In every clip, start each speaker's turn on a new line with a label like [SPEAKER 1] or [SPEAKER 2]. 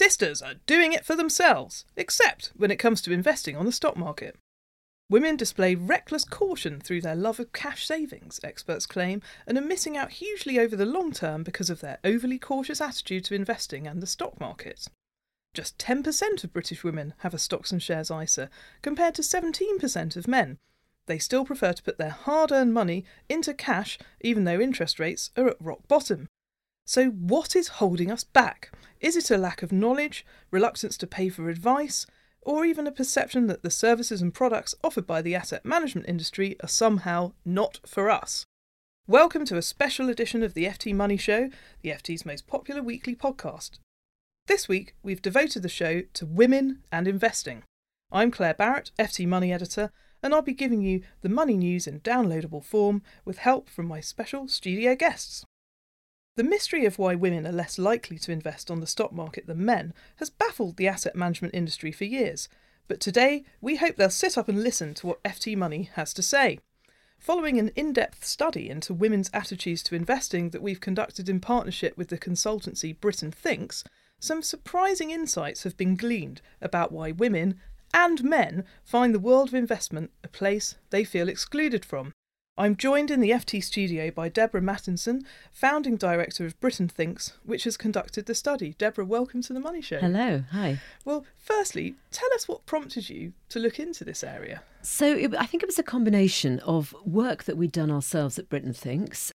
[SPEAKER 1] Sisters are doing it for themselves, except when it comes to investing on the stock market. Women display reckless caution through their love of cash savings, experts claim, and are missing out hugely over the long term because of their overly cautious attitude to investing and the stock market. Just 10% of British women have a stocks and shares ISA, compared to 17% of men. They still prefer to put their hard earned money into cash, even though interest rates are at rock bottom. So, what is holding us back? Is it a lack of knowledge, reluctance to pay for advice, or even a perception that the services and products offered by the asset management industry are somehow not for us? Welcome to a special edition of the FT Money Show, the FT's most popular weekly podcast. This week, we've devoted the show to women and investing. I'm Claer Barrett, FT Money Editor, and I'll be giving you the money news in downloadable form with help from my special studio guests. The mystery of why women are less likely to invest on the stock market than men has baffled the asset management industry for years, but today we hope they'll sit up and listen to what FT Money has to say. Following an in depth study into women's attitudes to investing that we've conducted in partnership with the consultancy Britain Thinks, some surprising insights have been gleaned about why women and men find the world of investment a place they feel excluded from. I'm joined in the FT studio by Deborah Mattinson, founding director of Britain Thinks, which has conducted the study. Deborah, welcome to the Money Show.
[SPEAKER 2] Hello, hi.
[SPEAKER 1] Well, firstly, tell us what prompted you to look into this area.
[SPEAKER 2] So, it, I think it was a combination of work that we'd done ourselves at Britain Thinks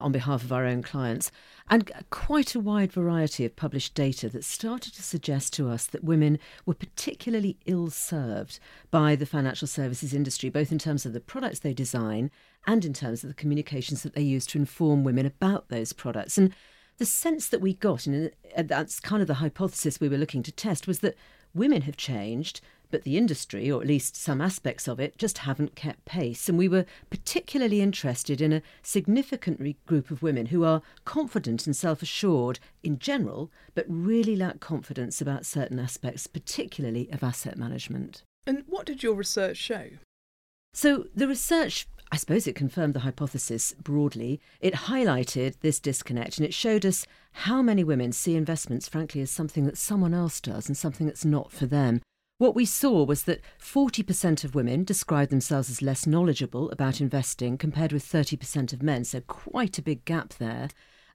[SPEAKER 2] on behalf of our own clients, and quite a wide variety of published data that started to suggest to us that women were particularly ill served by the financial services industry, both in terms of the products they design and in terms of the communications that they use to inform women about those products. And the sense that we got, and uh, that's kind of the hypothesis we were looking to test, was that women have changed, but the industry, or at least some aspects of it, just haven't kept pace. And we were particularly interested in a significant group of women who are confident and self assured in general, but really lack confidence about certain aspects, particularly of asset management.
[SPEAKER 1] And what did your research show?
[SPEAKER 2] So the research I suppose it confirmed the hypothesis broadly. It highlighted this disconnect and it showed us how many women see investments, frankly, as something that someone else does and something that's not for them. What we saw was that 40% of women described themselves as less knowledgeable about investing compared with 30% of men, so quite a big gap there.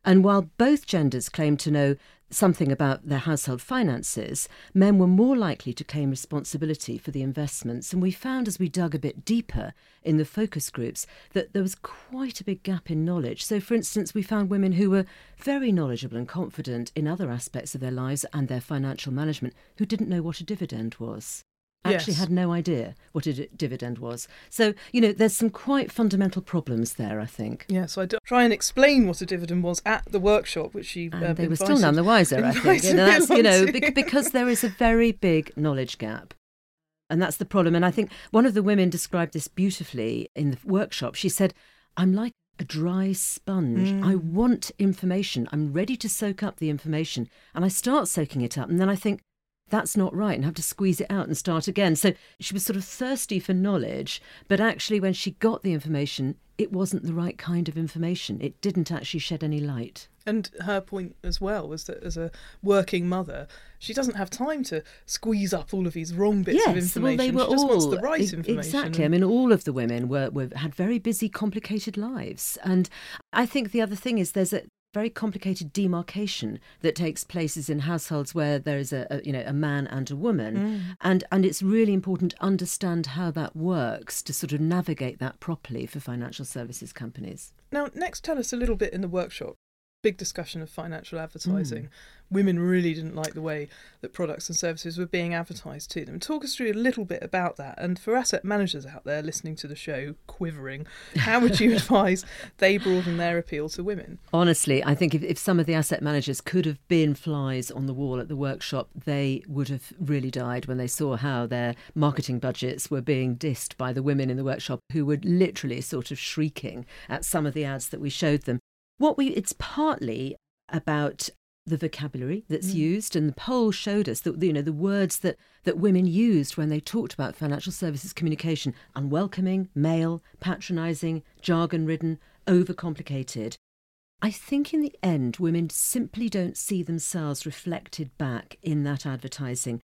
[SPEAKER 2] And while both genders claimed to know something about their household finances, men were more likely to claim responsibility for the investments. And we found as we dug a bit deeper in the focus groups that there was quite a big gap in knowledge. So, for instance, we found women who were very knowledgeable and confident in other aspects of their lives and their financial management who didn't know what a dividend was actually
[SPEAKER 1] Yes.
[SPEAKER 2] had no idea what a d- dividend was. So, you know, there's some quite fundamental problems there, I think.
[SPEAKER 1] Yeah, so I d- try and explain what a dividend was at the workshop, which you
[SPEAKER 2] And
[SPEAKER 1] uh,
[SPEAKER 2] they were still none the wiser, I think. And
[SPEAKER 1] me
[SPEAKER 2] that's, you know, bec- because there is a very big knowledge gap. And that's the problem. And I think one of the women described this beautifully in the workshop. She said, I'm like a dry sponge.
[SPEAKER 1] Mm.
[SPEAKER 2] I want information. I'm ready to soak up the information. And I start soaking it up. And then I think, that's not right and have to squeeze it out and start again. So she was sort of thirsty for knowledge, but actually, when she got the information, it wasn't the right kind of information. It didn't actually shed any light.
[SPEAKER 1] And her point as well was that as a working mother, she doesn't have time to squeeze up all of these wrong bits
[SPEAKER 2] yes,
[SPEAKER 1] of information.
[SPEAKER 2] Well, they were
[SPEAKER 1] she just
[SPEAKER 2] all,
[SPEAKER 1] wants the right
[SPEAKER 2] e-
[SPEAKER 1] information.
[SPEAKER 2] Exactly. I mean, all of the women were, were had very busy, complicated lives. And I think the other thing is there's a very complicated demarcation that takes places in households where there is a, a you know a man and a woman
[SPEAKER 1] Mm.
[SPEAKER 2] and and it's really important to understand how that works to sort of navigate that properly for financial services companies
[SPEAKER 1] Now, next, tell us a little bit in the workshop. Big discussion of financial advertising. Hmm. Women really didn't like the way that products and services were being advertised to them. Talk us through a little bit about that. And for asset managers out there listening to the show, quivering, how would you advise they broaden their appeal to women?
[SPEAKER 2] Honestly, I think if, if some of the asset managers could have been flies on the wall at the workshop, they would have really died when they saw how their marketing budgets were being dissed by the women in the workshop who were literally sort of shrieking at some of the ads that we showed them. What we it's partly about the vocabulary that's mm. used and the poll showed us that you know the words that that women used when they talked about financial services communication unwelcoming male patronizing jargon ridden overcomplicated I think in the end, women simply don't see themselves reflected back in that advertising.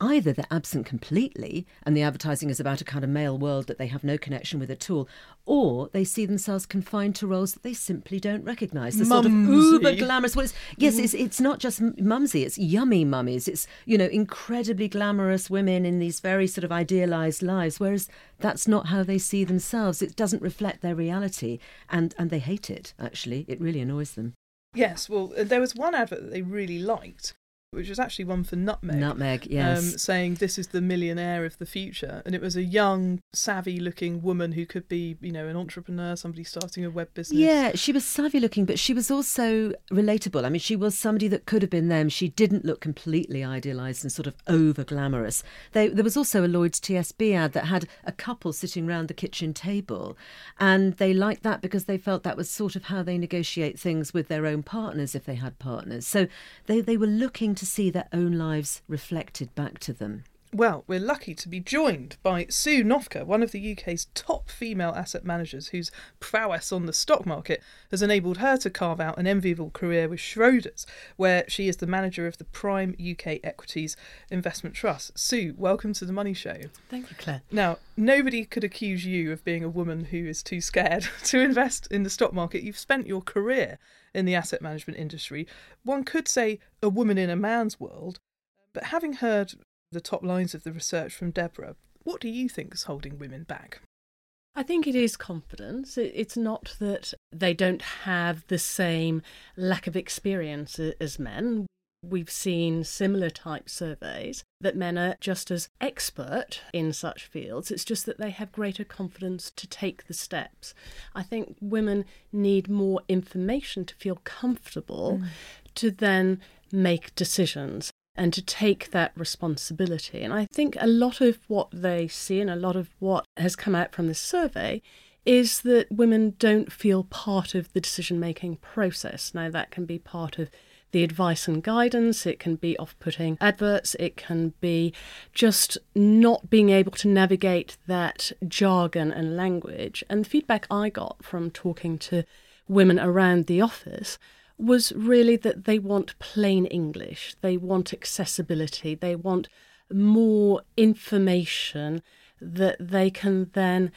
[SPEAKER 2] Either they're absent completely and the advertising is about a kind of male world that they have no connection with at all, or they see themselves confined to roles that they simply don't recognise. The sort of uber glamorous. Well, it's, yes, it's, it's not just mumsy, it's yummy mummies. It's, you know, incredibly glamorous women in these very sort of idealised lives, whereas that's not how they see themselves. It doesn't reflect their reality and, and they hate it, actually. It really annoys them.
[SPEAKER 1] Yes, well, there was one advert that they really liked, which was actually one for Nutmeg.
[SPEAKER 2] Nutmeg, yes.
[SPEAKER 1] Um, saying this is the millionaire of the future, and it was a young, savvy-looking woman who could be, you know, an entrepreneur, somebody starting a web business.
[SPEAKER 2] Yeah, she was savvy looking, but she was also relatable. I mean, she was somebody that could have been them. She didn't look completely idealised and sort of over glamorous. They, there was also a Lloyd's TSB ad that had a couple sitting round the kitchen table, and they liked that because they felt that was sort of how they negotiate things with their own partners if they had partners. So they, they were looking to see their own lives reflected back to them.
[SPEAKER 1] Well, we're lucky to be joined by Sue Noffke, one of the UK's top female asset managers whose prowess on the stock market has enabled her to carve out an enviable career with Schroders, where she is the manager of the Prime UK Equities Investment Trust. Sue, welcome to the Money Show.
[SPEAKER 3] Thank you, Claer.
[SPEAKER 1] Now, nobody could accuse you of being a woman who is too scared to invest in the stock market. You've spent your career in the asset management industry. One could say a woman in a man's world. But having heard the top lines of the research from Deborah, what do you think is holding women back?
[SPEAKER 3] I think it is confidence. It's not that they don't have the same lack of experience as men. We've seen similar type surveys that men are just as expert in such fields. It's just that they have greater confidence to take the steps. I think women need more information to feel comfortable mm. to then make decisions and to take that responsibility. And I think a lot of what they see and a lot of what has come out from this survey is that women don't feel part of the decision making process. Now, that can be part of the advice and guidance, it can be off putting adverts, it can be just not being able to navigate that jargon and language. And the feedback I got from talking to women around the office was really that they want plain English, they want accessibility, they want more information that they can then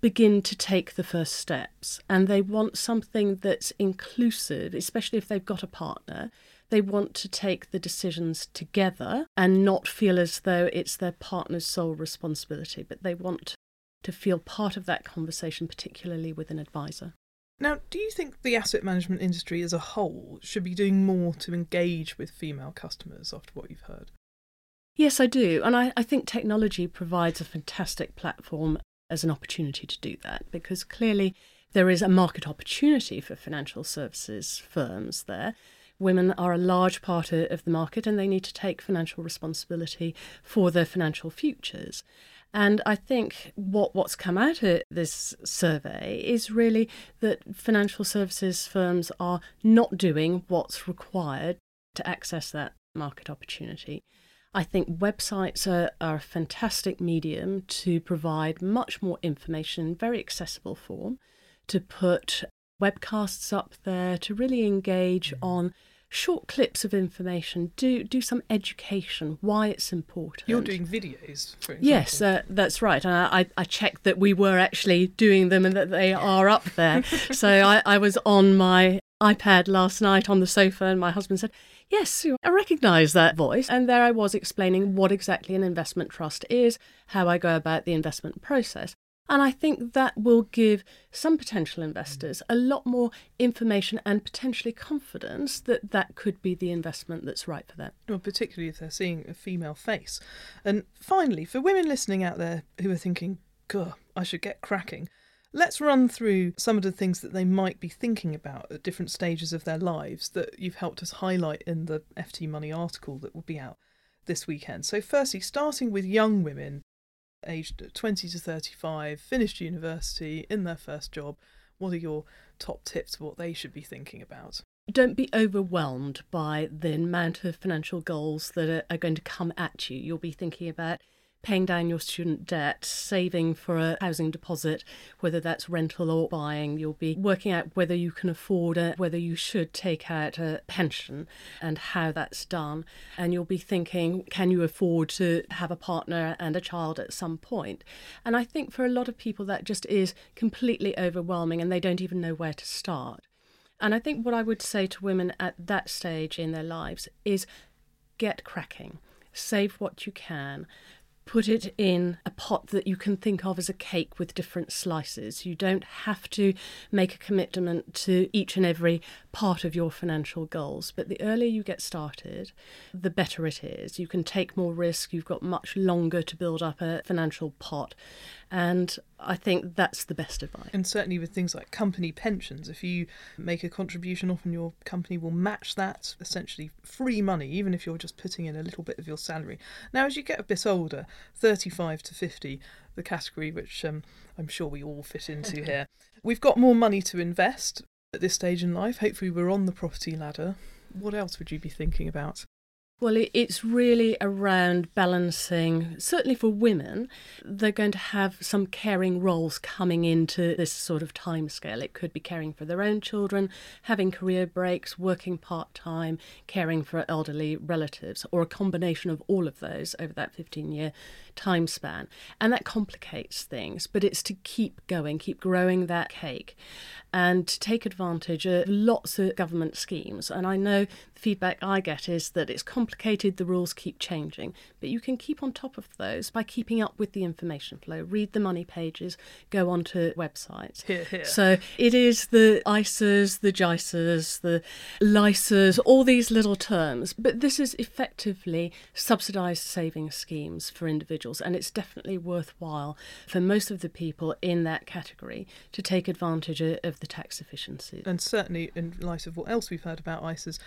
[SPEAKER 3] begin to take the first steps. And they want something that's inclusive, especially if they've got a partner. They want to take the decisions together and not feel as though it's their partner's sole responsibility, but they want to feel part of that conversation, particularly with an advisor.
[SPEAKER 1] Now, do you think the asset management industry as a whole should be doing more to engage with female customers after what you've heard?
[SPEAKER 3] Yes, I do. And I, I think technology provides a fantastic platform as an opportunity to do that because clearly there is a market opportunity for financial services firms there. Women are a large part of the market and they need to take financial responsibility for their financial futures. And I think what, what's come out of this survey is really that financial services firms are not doing what's required to access that market opportunity. I think websites are, are a fantastic medium to provide much more information in very accessible form, to put webcasts up there to really engage mm. on short clips of information. Do do some education why it's important.
[SPEAKER 1] You're doing videos, for example.
[SPEAKER 3] Yes, uh, that's right. And I, I checked that we were actually doing them and that they are up there. so I, I was on my iPad last night on the sofa, and my husband said, Yes, I recognise that voice. And there I was explaining what exactly an investment trust is, how I go about the investment process. And I think that will give some potential investors a lot more information and potentially confidence that that could be the investment that's right for them.
[SPEAKER 1] Well, particularly if they're seeing a female face. And finally, for women listening out there who are thinking, God, I should get cracking, let's run through some of the things that they might be thinking about at different stages of their lives that you've helped us highlight in the FT Money article that will be out this weekend. So, firstly, starting with young women aged 20 to 35, finished university, in their first job, what are your top tips for what they should be thinking about?
[SPEAKER 3] Don't be overwhelmed by the amount of financial goals that are, are going to come at you. You'll be thinking about paying down your student debt, saving for a housing deposit, whether that's rental or buying. You'll be working out whether you can afford it, whether you should take out a pension and how that's done. And you'll be thinking, can you afford to have a partner and a child at some point? And I think for a lot of people, that just is completely overwhelming and they don't even know where to start. And I think what I would say to women at that stage in their lives is get cracking, save what you can, put it in a pot that you can think of as a cake with different slices. You don't have to make a commitment to each and every part of your financial goals, but the earlier you get started, the better it is. You can take more risk, you've got much longer to build up a financial pot, and I think that's the best advice.
[SPEAKER 1] And certainly with things like company pensions, if you make a contribution, often your company will match that essentially free money, even if you're just putting in a little bit of your salary. Now, as you get a bit older, 35 to 50, the category which um, I'm sure we all fit into here, we've got more money to invest at this stage in life. Hopefully, we're on the property ladder. What else would you be thinking about?
[SPEAKER 3] Well, it's really around balancing, certainly for women, they're going to have some caring roles coming into this sort of time scale. It could be caring for their own children, having career breaks, working part time, caring for elderly relatives, or a combination of all of those over that 15 year time span. And that complicates things, but it's to keep going, keep growing that cake, and to take advantage of lots of government schemes. And I know the feedback I get is that it's complicated, the rules keep changing, but you can keep on top of those by keeping up with the information flow. Read the money pages, go onto websites.
[SPEAKER 1] Here, here.
[SPEAKER 3] So it is the ISAs, the JISAs, the LISAs, all these little terms, but this is effectively subsidised saving schemes for individuals individuals, and it's definitely worthwhile for most of the people in that category to take advantage of the tax efficiency.
[SPEAKER 1] And certainly, in light of what else we've heard about ISAs,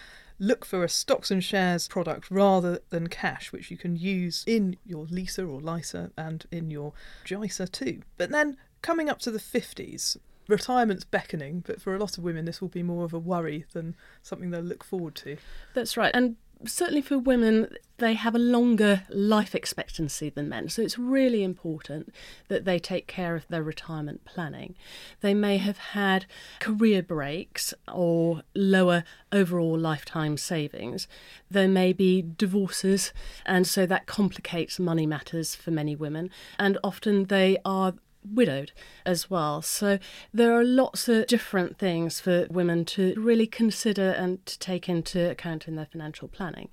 [SPEAKER 1] look for a stocks and shares product rather than cash, which you can use in your LISA or LISA and in your JISA too. But then coming up to the 50s, retirement's beckoning, but for a lot of women, this will be more of a worry than something they'll look forward to.
[SPEAKER 3] That's right. And certainly for women, they have a longer life expectancy than men. So it's really important that they take care of their retirement planning. They may have had career breaks or lower overall lifetime savings. There may be divorces, and so that complicates money matters for many women. And often they are widowed as well. So there are lots of different things for women to really consider and to take into account in their financial planning.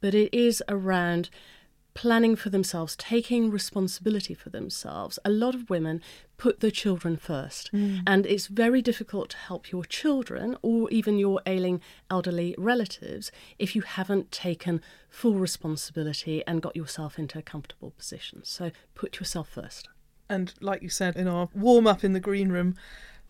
[SPEAKER 3] But it is around planning for themselves, taking responsibility for themselves. A lot of women put their children first, mm. and it's very difficult to help your children or even your ailing elderly relatives if you haven't taken full responsibility and got yourself into a comfortable position. So put yourself first.
[SPEAKER 1] And like you said in our warm up in the green room,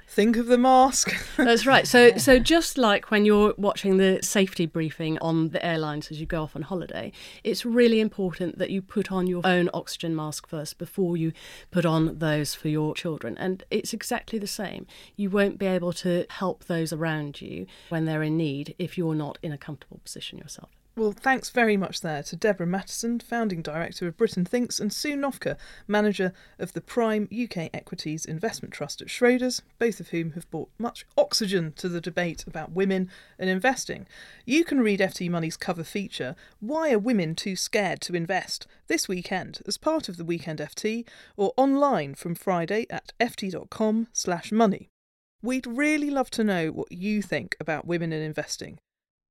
[SPEAKER 1] think of the mask.
[SPEAKER 3] That's right. So so just like when you're watching the safety briefing on the airlines as you go off on holiday, it's really important that you put on your own oxygen mask first before you put on those for your children. And it's exactly the same. You won't be able to help those around you when they're in need if you're not in a comfortable position yourself.
[SPEAKER 1] Well, thanks very much there to Deborah Mattinson, founding director of Britain Thinks, and Sue Noffke, manager of the Prime UK Equities Investment Trust at Schroders, both of whom have brought much oxygen to the debate about women and investing. You can read FT Money's cover feature, Why Are Women Too Scared to Invest, this weekend as part of the Weekend FT, or online from Friday at ft.com slash money. We'd really love to know what you think about women in investing.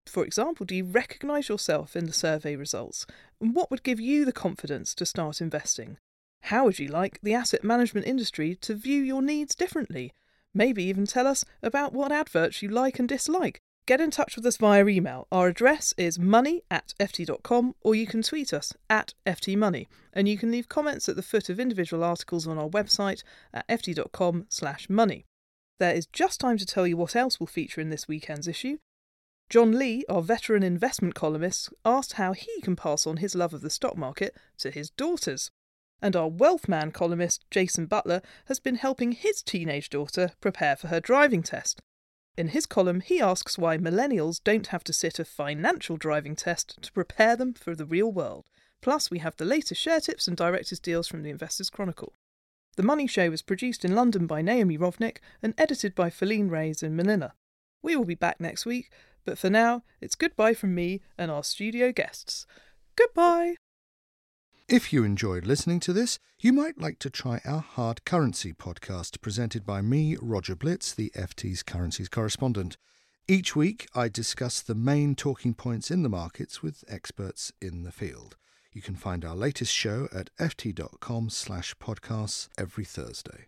[SPEAKER 1] For example, do you recognise yourself in the survey results? What would give you the confidence to start investing? How would you like the asset management industry to view your needs differently? Maybe even tell us about what adverts you like and dislike. Get in touch with us via email. Our address is money at ft.com or you can tweet us at ftmoney. And you can leave comments at the foot of individual articles on our website at ft.com slash money. There is just time to tell you what else will feature in this weekend's issue. John Lee, our veteran investment columnist, asked how he can pass on his love of the stock market to his daughters. And our wealth man columnist, Jason Butler, has been helping his teenage daughter prepare for her driving test. In his column, he asks why millennials don't have to sit a financial driving test to prepare them for the real world. Plus, we have the latest share tips and directors' deals from the Investors Chronicle. The Money Show was produced in London by Naomi Rovnick and edited by Feline Reyes in Manila. We will be back next week but for now, it's goodbye from me and our studio guests. Goodbye!
[SPEAKER 4] If you enjoyed listening to this, you might like to try our Hard Currency podcast presented by me, Roger Blitz, the FT's currencies correspondent. Each week, I discuss the main talking points in the markets with experts in the field. You can find our latest show at ft.com slash podcasts every Thursday.